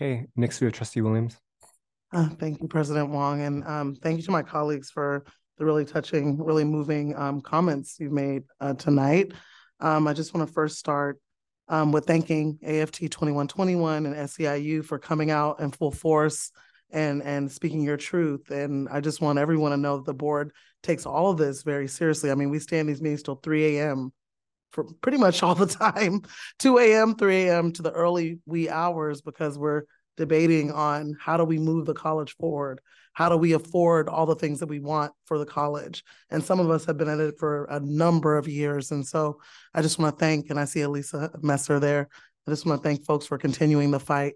Okay, next we have Trustee Williams. Uh, thank you, President Wong, and um, thank you to my colleagues for the really touching, really moving um, comments you made uh, tonight. Um, I just want to first start um, with thanking AFT 2121 and SEIU for coming out in full force and and speaking your truth. And I just want everyone to know that the board takes all of this very seriously. I mean, we stay in these meetings till 3 a.m. for pretty much all the time, 2 a.m., 3 a.m. to the early wee hours because we're debating on how do we move the college forward? How do we afford all the things that we want for the college? And some of us have been at it for a number of years. And so I just want to thank, and I see Elisa Messer there. I just want to thank folks for continuing the fight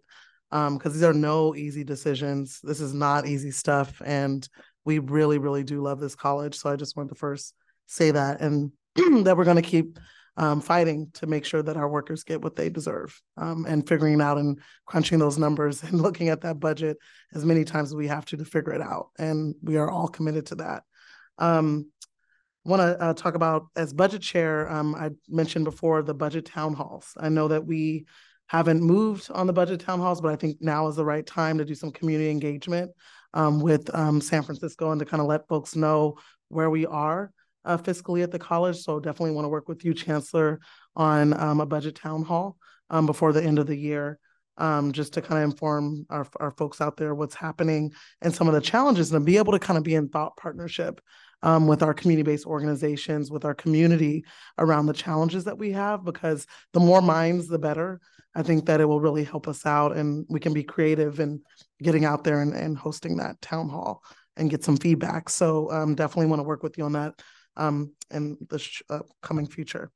because um, these are no easy decisions. This is not easy stuff. And we really, really do love this college. So I just wanted to first say that and that we're going to keep um, fighting to make sure that our workers get what they deserve um, and figuring out and crunching those numbers and looking at that budget as many times as we have to to figure it out. And we are all committed to that. Um, want to uh, talk about as budget chair, um, I mentioned before the budget town halls. I know that we haven't moved on the budget town halls, but I think now is the right time to do some community engagement um, with um, San Francisco and to kind of let folks know where we are uh, fiscally at the college. So definitely want to work with you, Chancellor, on um, a budget town hall um, before the end of the year, um, just to kind of inform our, our folks out there what's happening and some of the challenges and be able to kind of be in thought partnership um, with our community-based organizations, with our community around the challenges that we have, because the more minds, the better. I think that it will really help us out and we can be creative in getting out there and, and hosting that town hall and get some feedback. So um, definitely want to work with you on that um, in the sh- uh, coming future.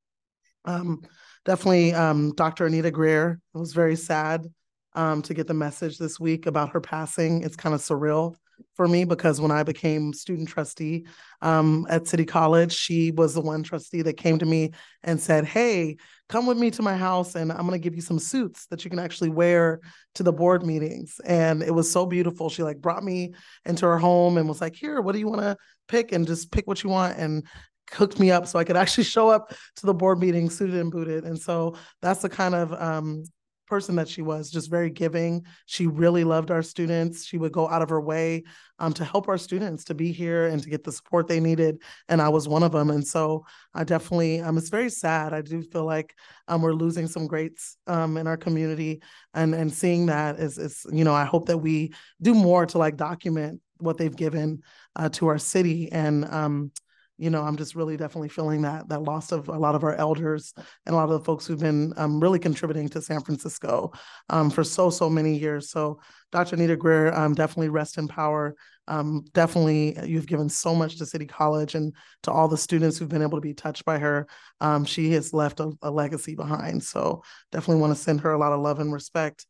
Um, definitely, um, Dr. Anita Grier. It was very sad um, to get the message this week about her passing. It's kind of surreal for me because when I became student trustee um, at City College, she was the one trustee that came to me and said, Hey, come with me to my house and I'm going to give you some suits that you can actually wear to the board meetings. And it was so beautiful. She like brought me into her home and was like, Here, what do you want to pick? And just pick what you want. And hooked me up so I could actually show up to the board meeting suited and booted. And so that's the kind of um, person that she was, just very giving. She really loved our students. She would go out of her way um, to help our students to be here and to get the support they needed. And I was one of them. And so I definitely, um, it's very sad. I do feel like um, we're losing some greats um, in our community. And, and seeing that is, is, you know, I hope that we do more to like document what they've given uh, to our city and um, you know, I'm just really definitely feeling that that loss of a lot of our elders and a lot of the folks who've been um, really contributing to San Francisco um, for so so many years. So, Dr. Anita Grier, um, definitely rest in power. Um, definitely, you've given so much to City College and to all the students who've been able to be touched by her. Um, she has left a, a, legacy behind. So, definitely want to send her a lot of love and respect.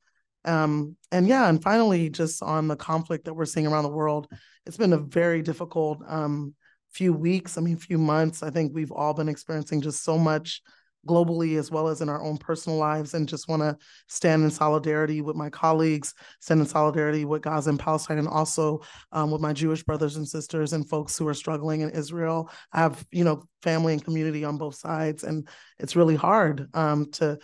Um, and yeah, and finally, just on the conflict that we're seeing around the world, it's been a very difficult few weeks, I mean, few months. I think we've all been experiencing just so much globally as well as in our own personal lives and just want to stand in solidarity with my colleagues stand in solidarity with gaza and palestine and also um, with my jewish brothers and sisters and folks who are struggling in israel i have you know family and community on both sides and it's really hard um, to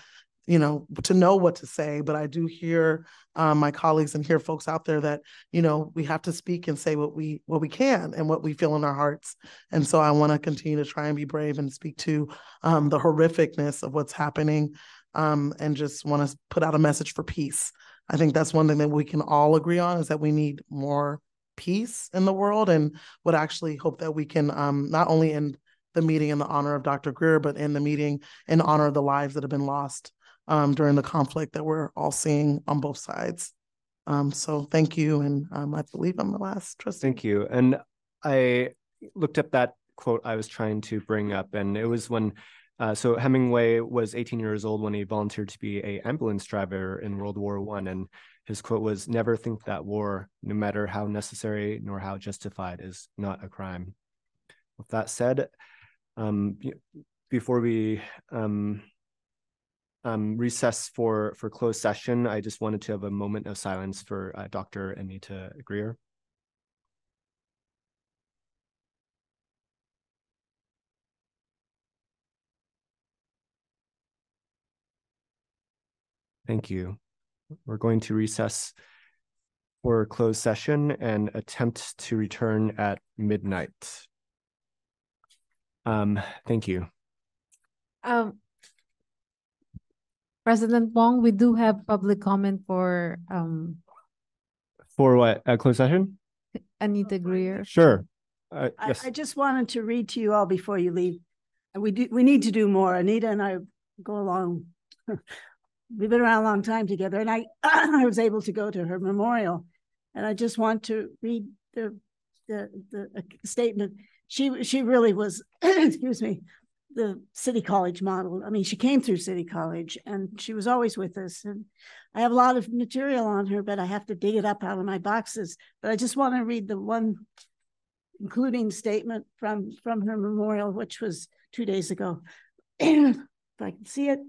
you know to know what to say but i do hear um, my colleagues and hear folks out there that you know we have to speak and say what we what we can and what we feel in our hearts and so i want to continue to try and be brave and speak to um, the horrificness of what's happening um, and just want to put out a message for peace i think that's one thing that we can all agree on is that we need more peace in the world and would actually hope that we can um, not only end the meeting in the honor of Dr. Grier, but in the meeting in honor of the lives that have been lost um, during the conflict that we're all seeing on both sides. Um, so thank you. And um, I believe I'm the last trustee. Thank you. And I looked up that quote I was trying to bring up, and it was when uh, so Hemingway was 18 years old when he volunteered to be a ambulance driver in World War One, and his quote was, "Never think that war, no matter how necessary nor how justified, is not a crime." With that said, um, before we um, um, recess for for closed session, I just wanted to have a moment of silence for uh, Dr. Anita Grier. Thank you. we're going to recess for closed session and attempt to return at midnight. Um, thank you. Um, President Wong, we do have public comment for um For what, a closed session? Anita Grier. Sure. Uh, I, yes, I just wanted to read to you all before you leave. And we do, we need to do more. Anita and I go along. We've been around a long time together and I, I was able to go to her memorial. And I just want to read the, the, the uh, statement. She, she really was, excuse me, the City College model. I mean, she came through City College and she was always with us. And I have a lot of material on her, but I have to dig it up out of my boxes. But I just want to read the one including statement from from her memorial, which was two days ago. if I can see it,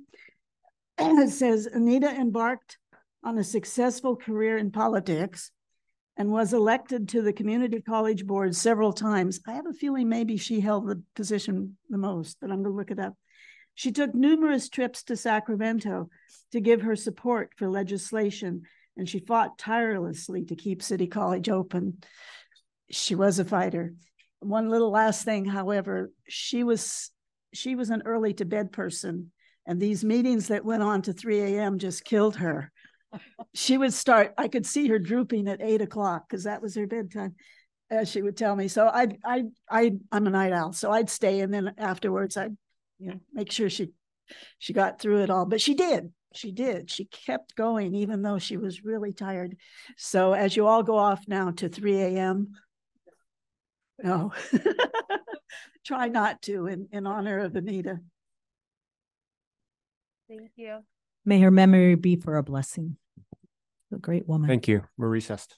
it says Anita embarked on a successful career in politics and was elected to the community college board several times. I have a feeling maybe she held the position the most, but I'm going to look it up. She took numerous trips to Sacramento to give her support for legislation, and she fought tirelessly to keep City College open she was a fighter. One little last thing, however, she was she was an early to bed person, and these meetings that went on to 3 a.m. just killed her. She would start, I could see her drooping at eight o'clock because that was her bedtime. As she would tell me. So I I I I'm a night owl. So I'd stay and then afterwards I'd you know make sure she she got through it all. But she did. She did. She kept going even though she was really tired. So as you all go off now to 3 a.m., no. Oh, try not to in, in honor of Anita. Thank you. May her memory be for a blessing. A great woman. thank you. We're recessed.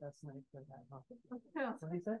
That's nice for that, huh? What he says?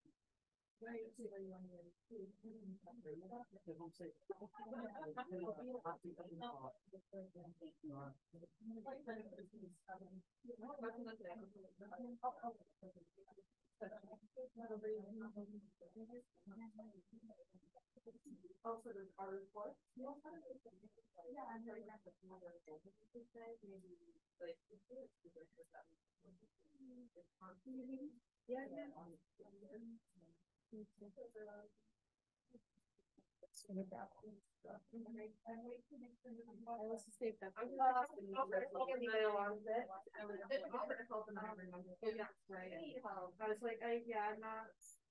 She, she talked about, I think she came. Another good story. I was like, I, yeah, I'm not,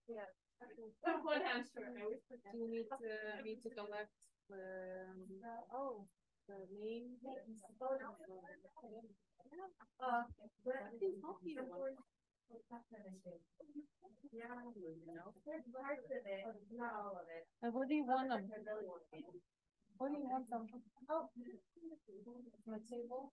yeah. One I forget. Do you need to, need to collect the, oh, the name? Uh, but I think Yeah, you know. There's parts of it, not all of. And what do you want them? What do you want them? Oh. My table?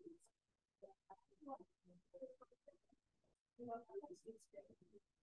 Thank you.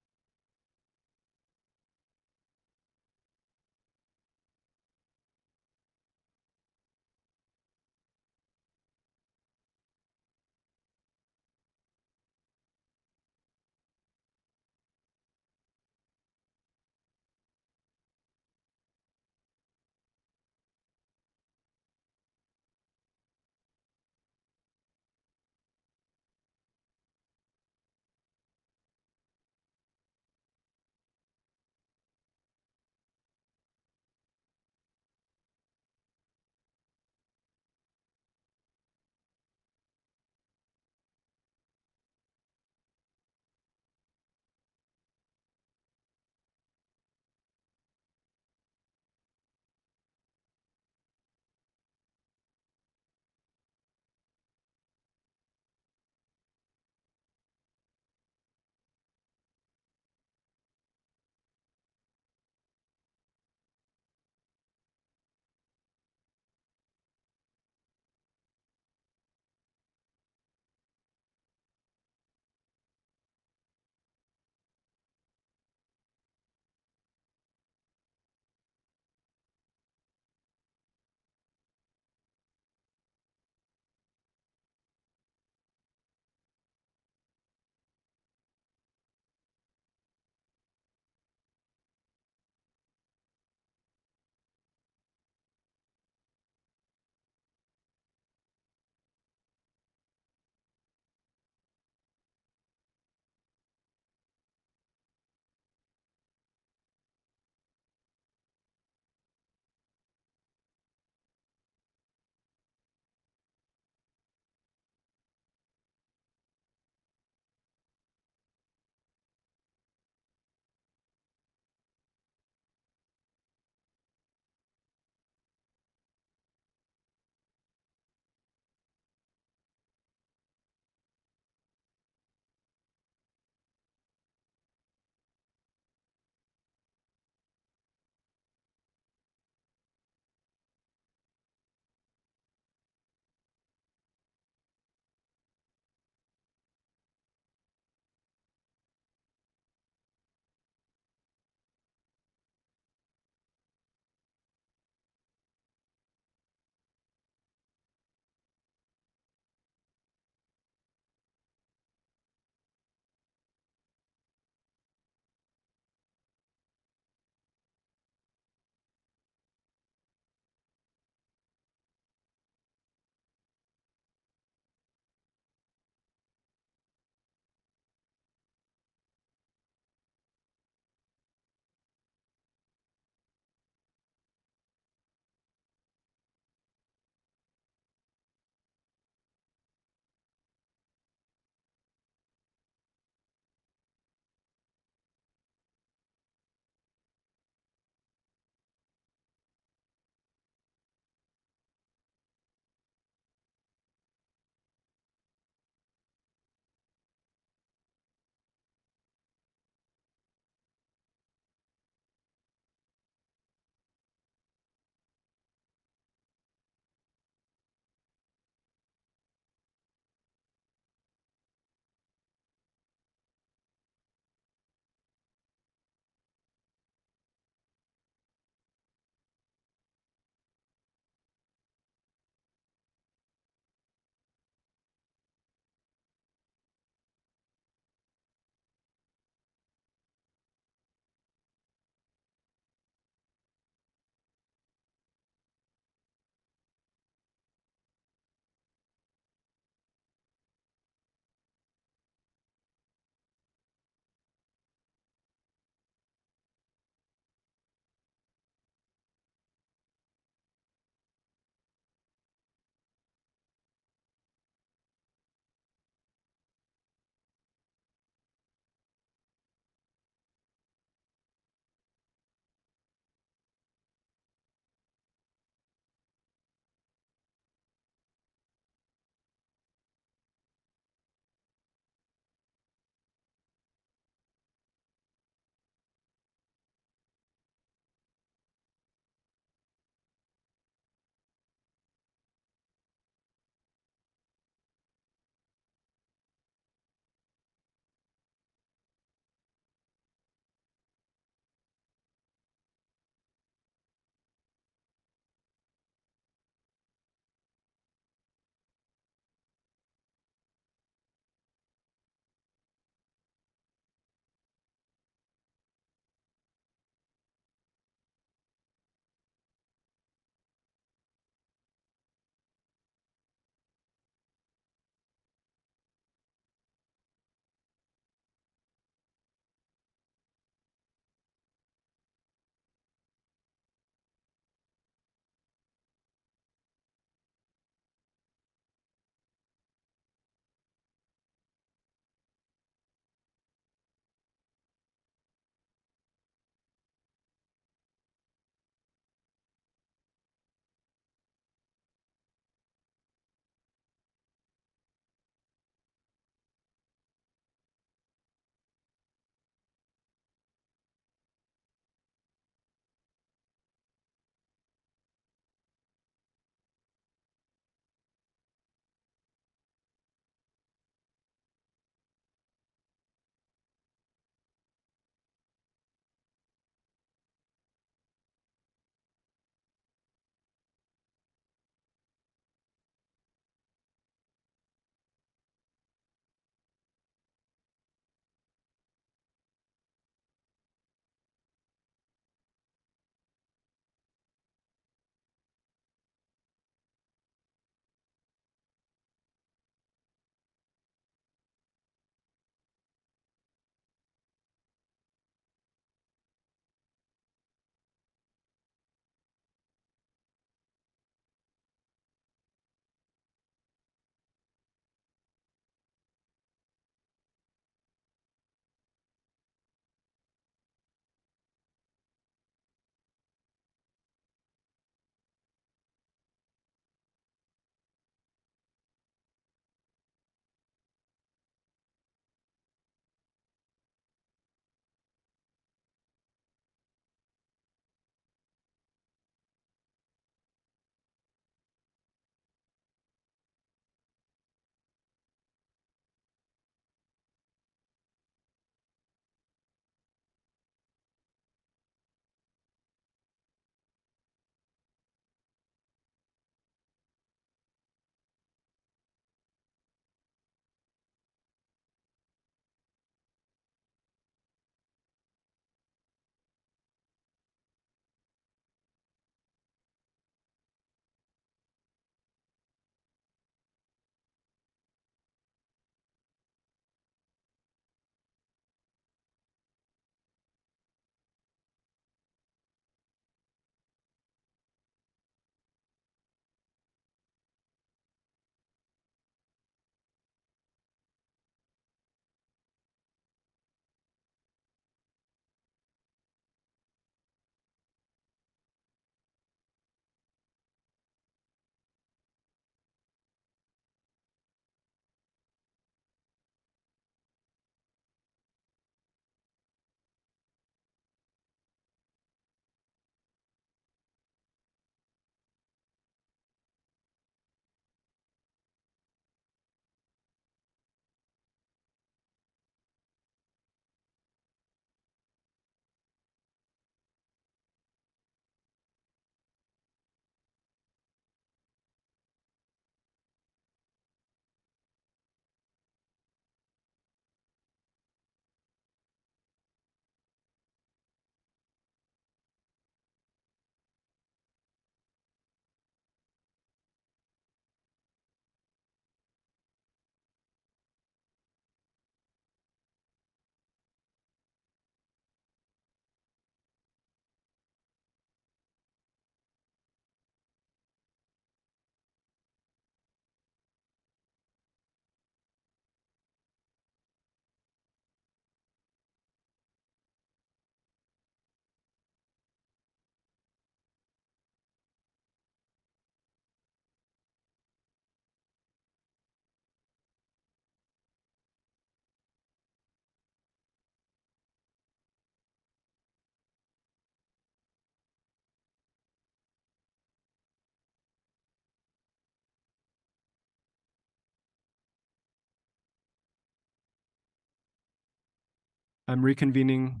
I'm reconvening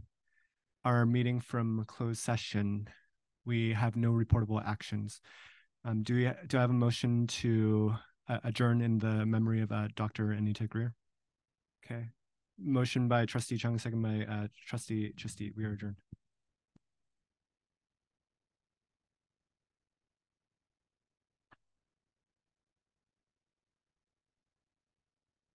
our meeting from closed session. We have no reportable actions. Um, do we, do I have a motion to uh, adjourn in the memory of uh, Dr. Anita Grier? Okay. Motion by trustee Chung, second by uh, trustee, trustee, we are adjourned.